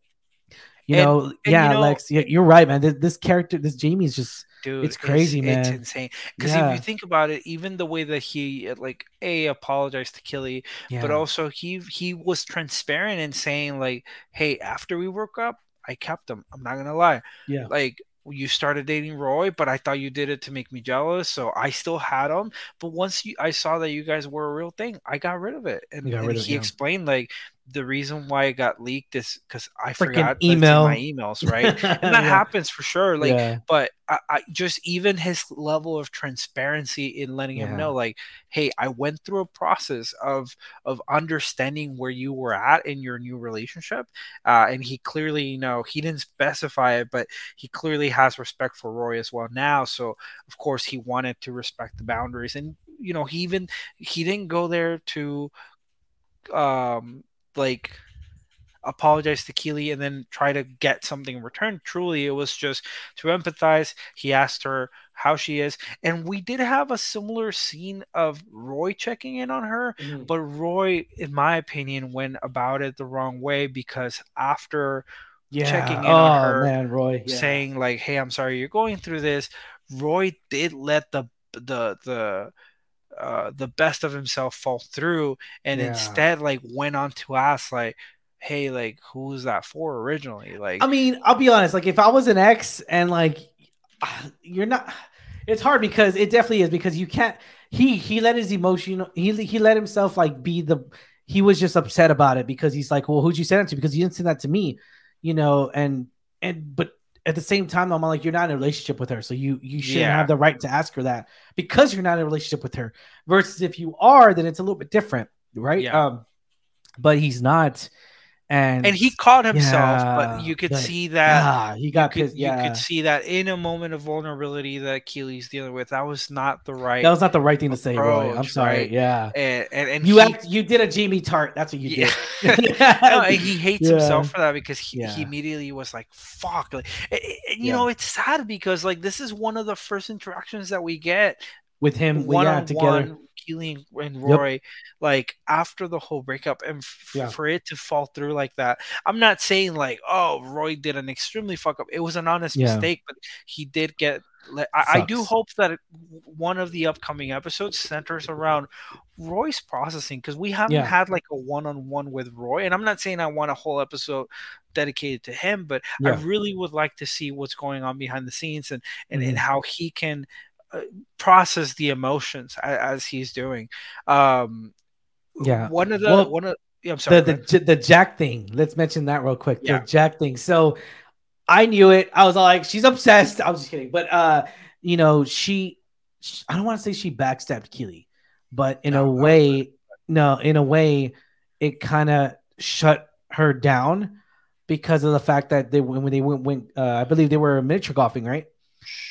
you And- know, and yeah, you know- Lex, yeah, you're right, man. This, this character, this Jamie is just Dude, It's crazy, It's man. insane. Because Yeah. if you think about it, even the way that he uh, like a apologized to Keeley, yeah, but also he he was transparent in saying like, "Hey, after we broke up, I kept him. I'm not gonna lie. Yeah. like." You started dating Roy, but I thought you did it to make me jealous, so I still had him. But once you, I saw that you guys were a real thing, I got rid of it. And, and rid of it, he yeah. explained like the reason why it got leaked is because I Freaking forgot email. my emails, right? and that Yeah. happens for sure. Like, Yeah. but I, I just even his level of transparency in letting Yeah. him know, like, hey, I went through a process of of understanding where you were at in your new relationship, uh, and he clearly, you know, he didn't specify it, but he clearly has respect for Roy as well now. So of course he wanted to respect the boundaries, and you know, he even he didn't go there to um like apologize to Keeley and then try to get something in return. Truly, it was just to empathize. He asked her how she is, and we did have a similar scene of Roy checking in on her, Mhm. but Roy, in my opinion, went about it the wrong way because after yeah. checking in oh on her, man, Roy. Yeah. saying like, "Hey, I'm sorry you're going through this," Roy did let the the the uh, the best of himself fall through, and Yeah. instead like went on to ask like, "Hey, like who was that for originally?" Like, I mean, I'll be honest. Like, if I was an ex and like you're not, it's hard because it definitely is because you can't. He he let his emotion. He he let himself like be the. He was just upset about it because he's like, well, who'd you send it to? Because you didn't send that to me, you know. And and but at the same time, I'm like, you're not in a relationship with her, so you you shouldn't Yeah. have the right to ask her that because you're not in a relationship with her. Versus if you are, then it's a little bit different, right? Yeah. Um, but he's not, and and he caught himself, Yeah, but you could but- see that. yeah, he got you could, pissed. Yeah, you could see that in a moment of vulnerability that Keeley's dealing with. That was not the right. that was not the right thing to say, Roy. I'm sorry. right? Yeah, and and, and you he, act, you did a Jamie Tartt. That's what you Yeah. did. no, he hates himself for that because he, he immediately was like, "Fuck!" Like, and- and, you know, it's sad because like this is one of the first interactions that we get with him, one yeah, on together. one, Keeley and- and Yep. Like after the whole breakup, and f- Yeah. for it to fall through like that. I'm not saying like, oh, Roy did an extremely fuck up. It was an honest Yeah. mistake, but he did get. I, I do hope that it, one of the upcoming episodes centers around Roy's processing because we haven't Yeah. had like a one-on-one with Roy, and I'm not saying I want a whole episode dedicated to him, but I really would like to see what's going on behind the scenes and and, Mhm. and how he can uh, process the emotions as, as he's doing. Um, Yeah. One of the Well, one of yeah, I'm sorry. the the the Jack thing. Let's mention that real quick. Yeah. The Jack thing. So I knew it. I was like, she's obsessed. I was just kidding, but uh, you know, she. sh- I don't want to say she backstabbed Keeley, but in No, a way, no, in a way, it kind of shut her down because of the fact that they when they went went. Uh, I believe they were miniature golfing, right?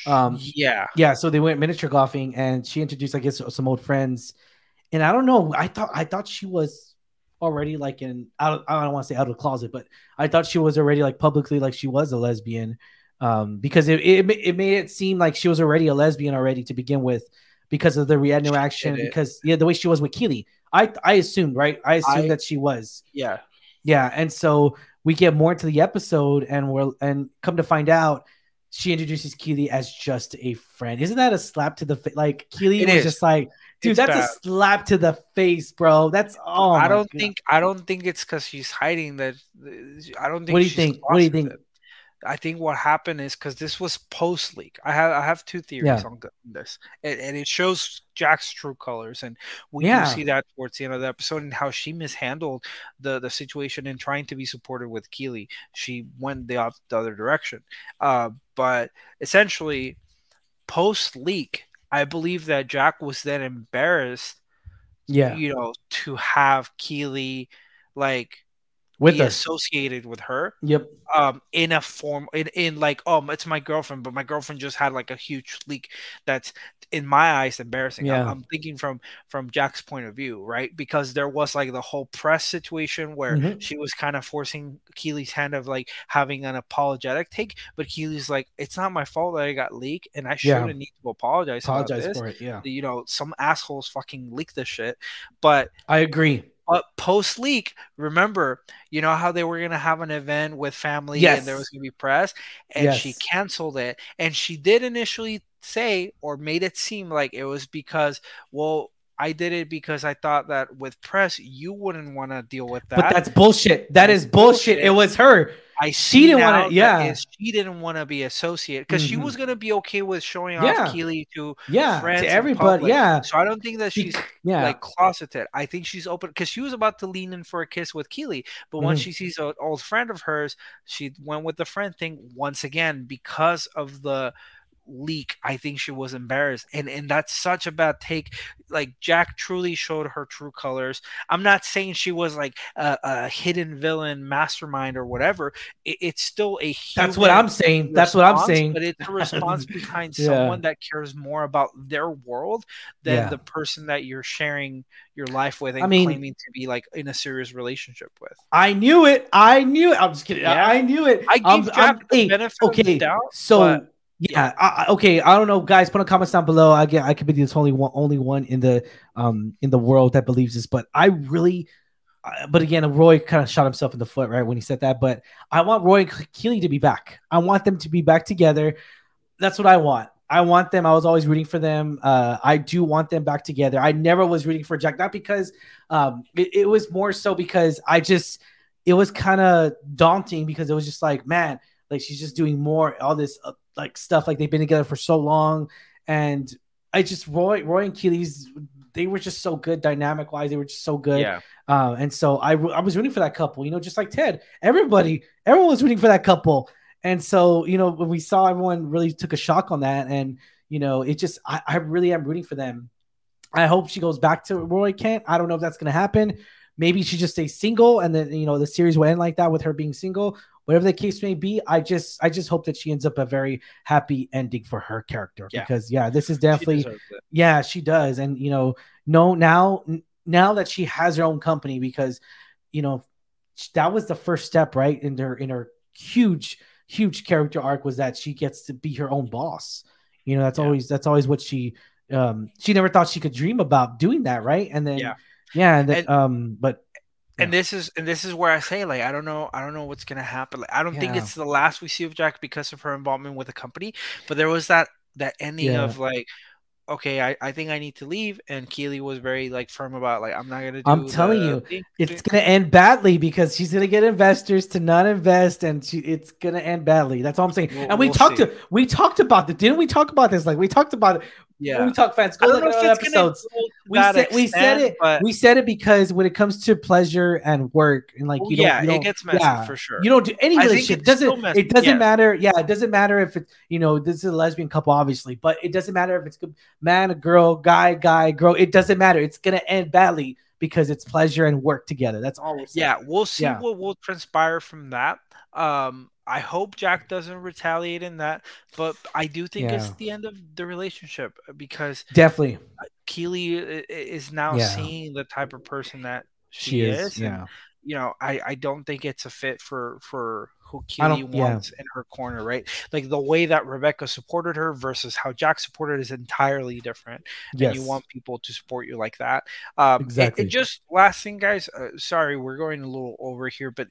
Um, yeah, yeah, so they went miniature golfing, and she introduced, I guess, some old friends. And I don't know. I thought I thought she was already like in out. I don't want to say out of the closet, but I thought she was already like publicly like she was a lesbian, um, because it it, it made it seem like she was already a lesbian already to begin with because of the it. Because yeah, the way she was with Keeley, I I assumed right. I assumed I- that she was. yeah. Yeah, and so we get more into the episode, and we're and come to find out, she introduces Keeley as just a friend. Isn't that a slap to the face? Like Keeley It was is. just like, dude, It's that's bad. a slap to the face, bro. That's oh, I don't God. think I don't think it's because she's hiding that. I don't think. What do you think? What do you think? it. I think what happened is because this was post leak. I have I have two theories Yeah. on th- this, and, and it shows Jack's true colors, and we Yeah. do see that towards the end of the episode and how she mishandled the the situation in trying to be supportive with Keeley. She went the, op- the other direction, uh, but essentially, post leak, I believe that Jack was then embarrassed Yeah, you know, to have Keeley like with be associated with her Yep. um in a form in, in like oh it's my girlfriend but my girlfriend just had like a huge leak that's in my eyes embarrassing I'm- Yeah. I'm, thinking from from jack's point of view right because there was like the whole press situation where Mhm. she was kind of forcing keeley's hand of like having an apologetic take but keeley's like it's not my fault that i got leaked and i shouldn't need to apologize, Apologize this for it. Yeah, you know some assholes fucking leaked this shit but I agree. But post leak, remember, you know how they were gonna have an event with family and there was gonna be press, and she canceled it. And she did initially say or made it seem like it was because, well, I did it because I thought that with press you wouldn't want to deal with that. But that's bullshit. That is bullshit. bullshit. It was her. I she didn't want to. Yeah, she didn't want to be associated because mm-hmm. she was gonna be okay with showing yeah. off Keeley to yeah friends to everybody. Yeah, so I don't think that she's yeah. like closeted. I think she's open because she was about to lean in for a kiss with Keeley, but mm-hmm. once she sees an old friend of hers, she went with the friend thing once again because of the leak i think she was embarrassed and and that's such a bad take. Like jack truly showed her true colors. I'm not saying she was like a, a hidden villain mastermind or whatever. It, it's still a that's what i'm saying. Response, that's what i'm saying. but it's a response behind yeah. someone that cares more about their world than yeah. the person that you're sharing your life with and I mean, claiming to be like in a serious relationship with. I knew it. I knew it. I'm just kidding. Yeah. I, I knew it. I gave Jack I'm, the benefit okay, of the doubt so but- yeah, I, okay. I don't know, guys. Put a comments down below. I get. I could be the only one, only one in the um in the world that believes this, but I really. But again, Roy kind of shot himself in the foot right when he said that. But I want Roy and Keeley to be back. I want them to be back together. That's what I want. I want them. I was always rooting for them. Uh, I do want them back together. I never was rooting for Jack, not because um, it, it was more so because I just it was kind of daunting because it was just like, man, like she's just doing more all this uh, like stuff like they've been together for so long. And I just Roy Roy and Keeley's they were just so good dynamic wise they were just so good. Yeah. Uh, and so I I was rooting for that couple you know just like Ted. Everybody everyone was rooting for that couple. And so you know when we saw everyone really took a shock on that and you know it just I, I really am rooting for them. I hope she goes back to Roy Kent. I don't know if that's gonna happen maybe she just stays single and then you know the series will end like that with her being single. Whatever the case may be i just i just hope that she ends up a very happy ending for her character yeah. because yeah this is definitely she yeah she does. And you know no now now that she has her own company because you know that was the first step right in her in her huge huge character arc was that she gets to be her own boss. You know that's yeah. always that's always what she um she never thought she could dream about doing that right? And then yeah yeah and, and um but and this is and this is where I say like I don't know I don't know what's gonna happen. Like, I don't yeah. think it's the last we see of Jack because of her involvement with the company. But there was that that ending yeah. of like okay, I, I think I need to leave. And Keeley was very like firm about like I'm not gonna. I'm telling you, thing. it's gonna end badly because she's gonna get investors to not invest, and she, it's gonna end badly. That's all I'm saying. We'll, and we we'll talked see. to we talked about it, didn't we? Talk about this, like we talked about it. Yeah, we talk fans. Go look at other episodes. We said extent, we said it. But... We said it because when it comes to pleasure and work, and like you don't, yeah, you it gets messy yeah, for sure. You don't do any relationship. It doesn't it doesn't yeah. matter? Yeah, it doesn't matter if it's you know this is a lesbian couple, obviously, but it doesn't matter if it's man, a girl, guy, guy, girl. It doesn't matter. It's gonna end badly because it's pleasure and work together. That's all. Yeah, we'll see yeah. what will transpire from that. Um, I hope Jack doesn't retaliate in that, but I do think yeah. it's the end of the relationship because definitely Keeley is now yeah. seeing the type of person that she, she is. is. Yeah, you know, I I don't think it's a fit for for who Keeley wants yeah. in her corner, right? Like the way that Rebecca supported her versus how Jack supported is entirely different. Yes. And you want people to support you like that. Um, exactly. And, just last thing, guys. Uh, sorry, we're going a little over here, but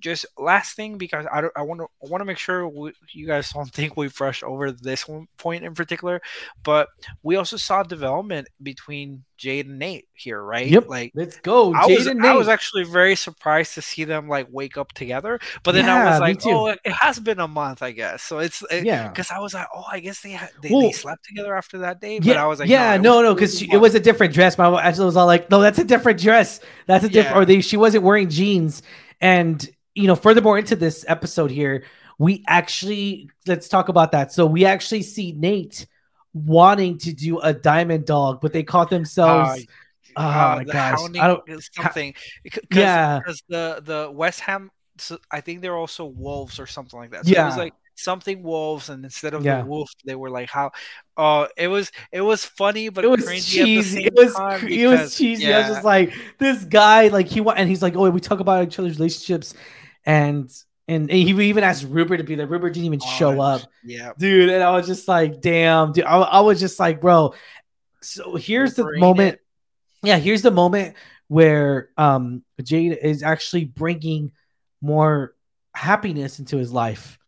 just last thing because I I want to I want to make sure we, you guys don't think we brushed over this one point in particular, but we also saw development between Jade and Nate here, right? Yep. Like let's go. I was I was actually very surprised to see them like wake up together, but then yeah, I was like, oh, it, it, has been a month, I guess. So it's it, yeah, because I was like, oh, I guess they they, well, they, slept together after that day. But yeah, I was like, yeah, no, no, because no, it was a different dress. My Angela was all like, no, that's a different dress. That's a different. Yeah. Or they she wasn't wearing jeans and you know, furthermore into this episode here, we actually let's talk about that. So we actually see Nate wanting to do a diamond dog, but they caught themselves. Uh, oh uh, my gosh! I don't, something. Cause, yeah, because the the West Ham, so I think they're also wolves or something like that. So yeah, it was like something wolves, and instead of yeah. the wolf, they were like how. Oh, uh, it was it was funny, but it was cheesy. It was because, it was cheesy. Yeah. I was just like this guy, like he went, and he's like, oh, we talk about each other's relationships and and he even asked Rupert to be there. Rupert didn't even oh, show up. Yeah, dude. And I was just like, damn, dude. I, I was just like, bro. So here's the moment. It. Yeah, here's the moment where um Jade is actually bringing more happiness into his life.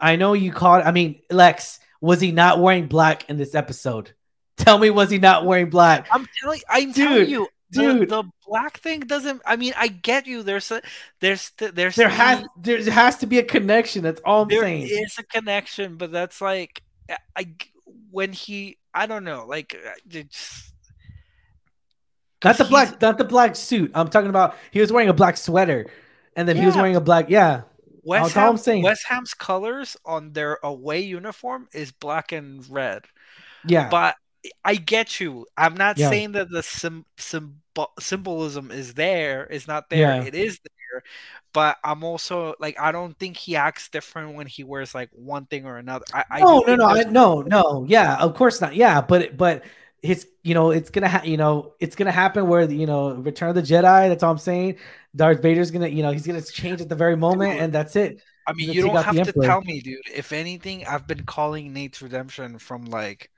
I know you caught. I mean, Lex, was he not wearing black in this episode? Tell me, was he not wearing black? I'm telling. I'm dude, telling you. dude. The, the black thing doesn't. I mean, I get you. There's a there's there's there has there has to be a connection. That's all I'm there saying. is a connection, but that's like I when he I don't know like it's not the black, not the black suit. I'm talking about he was wearing a black sweater, and then he was wearing a black. Yeah, West Ham. West Ham's colors on their away uniform is black and red. yeah. But I get you. I'm not Yeah. saying that the sim, symbol, symbolism is there. Is not there. Yeah. It is there. But I'm also like I don't think he acts different when he wears like one thing or another. I, I no, do no, no, I, no, no. Yeah, of course not. Yeah, but but it's you know it's gonna ha- you know it's gonna happen where you know Return of the Jedi. That's all I'm saying. Darth Vader's gonna you know he's gonna change at the very moment, and that's it. I mean, you don't have to tell me, dude. If anything, I've been calling Nate's redemption from like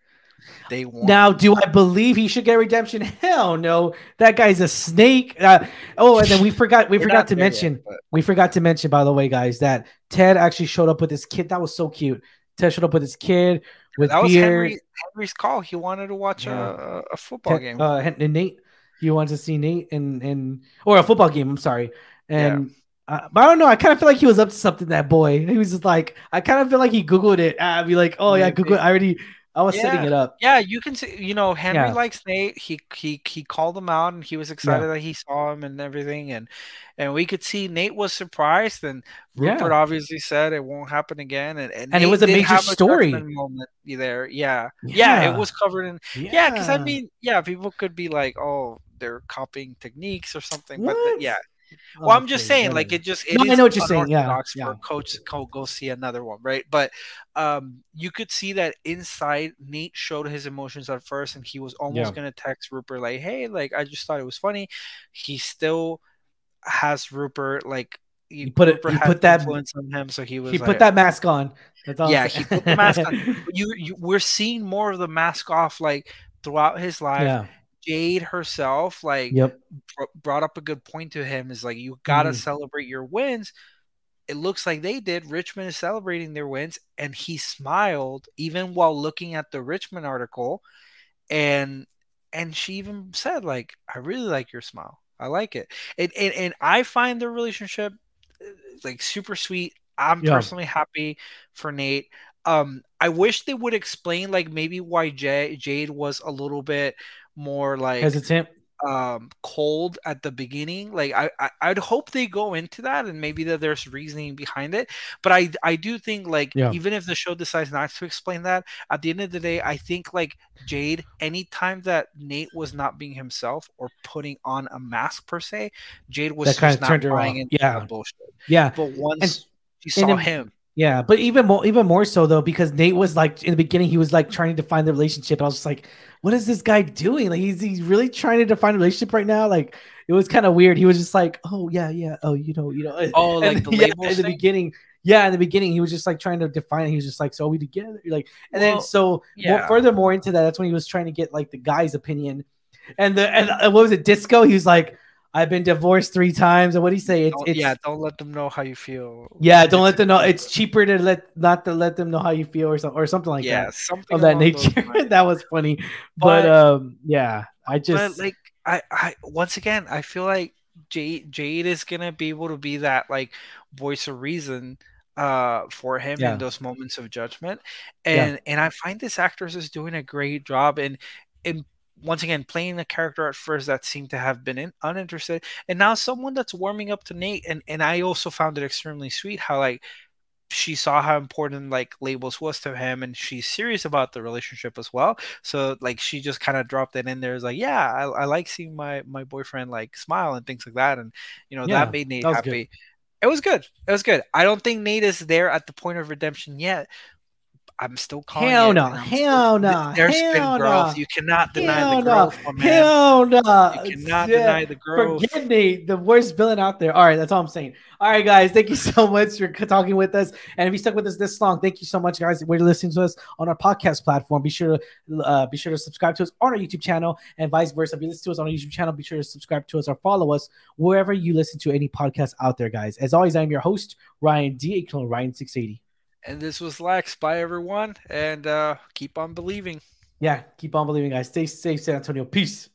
day one. Now, do I believe he should get redemption? Hell no. That guy's a snake. Uh, oh, and then we forgot we forgot to yet, mention but- we forgot to mention by the way, guys, that Ted actually showed up with his kid. That was so cute. Ted showed up with his kid with that was beard. Henry, Henry's call. He wanted to watch Yeah. a, a football game. Uh, and Nate, he wanted to see Nate and and or a football game. I'm sorry, and. Uh, but I don't know. I kind of feel like he was up to something. That boy, he was just like, I kind of feel like he googled it. I'd be like, oh yeah, Google. I already, I was setting it up. Yeah, you can see. You know, Henry Yeah. likes Nate. He he he called him out, and he was excited that he saw him and everything. And and we could see Nate was surprised, and Yeah. Rupert obviously said it won't happen again. And and, And it was a major story. judgment moment there. Yeah. yeah, Yeah. it was covered in. Yeah, because I mean, yeah, people could be like, oh, they're copying techniques or something. But What? th- yeah, Oh, well, I'm just saying, like it just it No, I know what you're saying, yeah, yeah. for coach to go, go see another one, right? But um, you could see that inside Nate showed his emotions at first, and he was almost Yeah. gonna text Rupert like, "Hey, like I just thought it was funny." He still has Rupert like He put it- he put that- influence on him, so he was he like, put that mask on. Yeah, he put the mask on. You, you we're seeing more of the mask off like throughout his life. yeah. Jade herself, like Yep. br- brought up a good point to him is like you got to Mhm. celebrate your wins it looks like they did richmond is celebrating their wins and he smiled even while looking at the richmond article and and she even said like i really like your smile i like it and and, and i find their relationship uh, like super sweet i'm Yeah. personally happy for nate um i wish they would explain like maybe why jade was a little bit more like Hesitant. um cold at the beginning like I, I i'd hope they go into that and maybe that there's reasoning behind it but i i do think like Yeah. even if the show decides not to explain that at the end of the day i think like jade anytime that nate was not being himself or putting on a mask per se jade was That just not her buying off. into Yeah. bullshit Yeah. but once she and saw in- him Yeah, but even more, even more so though, because Nate was like in the beginning, he was like trying to define the relationship. I was just like, "What is this guy doing? Like, he's he's really trying to define a relationship right now." Like, it was kind of weird. He was just like, "Oh yeah, yeah, oh you know, you know." Oh, And like the yeah, in the beginning. Yeah, in the beginning, he was just like trying to define. it. He was just like, "So are we together?" Like, and then so yeah. more into that, that's when he was trying to get like the guy's opinion, and the and uh, what was it, disco? He was like, "I've been divorced three times," and what do you say? It's, Don't- it's yeah don't let them know how you feel yeah, don't let them know. It's cheaper to let not to let them know how you feel or something or something like yeah that something of that nature. that was funny, but, But- um, yeah, I just but like I, I once again I feel like Jade Jade is gonna be able to be that like voice of reason uh for him Yeah. in those moments of judgment Yeah. and and I find this actress is doing a great job in in once again playing a character at first that seemed to have been in, uninterested and now someone that's warming up to Nate and and I also found it extremely sweet how like she saw how important like labels was to him and she's serious about the relationship as well so like she just kind of dropped it in there. It's like, yeah, I, I like seeing my my boyfriend like smile and things like that, and you know Yeah, that made Nate that was good. happy. It was good. It was good. I don't think Nate is there at the point of redemption yet. I'm still calling Hell it, no. Hell no. There's Hell been growth. no. You cannot deny Hell the no. growth, man. Hell no. You cannot Yeah. deny the growth. Forget me, the worst villain out there. All right, that's all I'm saying. All right, guys, thank you so much for talking with us. And if you stuck with us this long, thank you so much, guys. We're listening to us on our podcast platform. Be sure to uh, be sure to subscribe to us on our YouTube channel, and vice versa. If you listen to us on our YouTube channel, be sure to subscribe to us or follow us wherever you listen to any podcast out there, guys. As always, I'm your host Ryan D. Ryan six eighty. And this was Lex. Bye everyone, and uh keep on believing. Yeah, keep on believing, guys. Stay safe, San Antonio. Peace.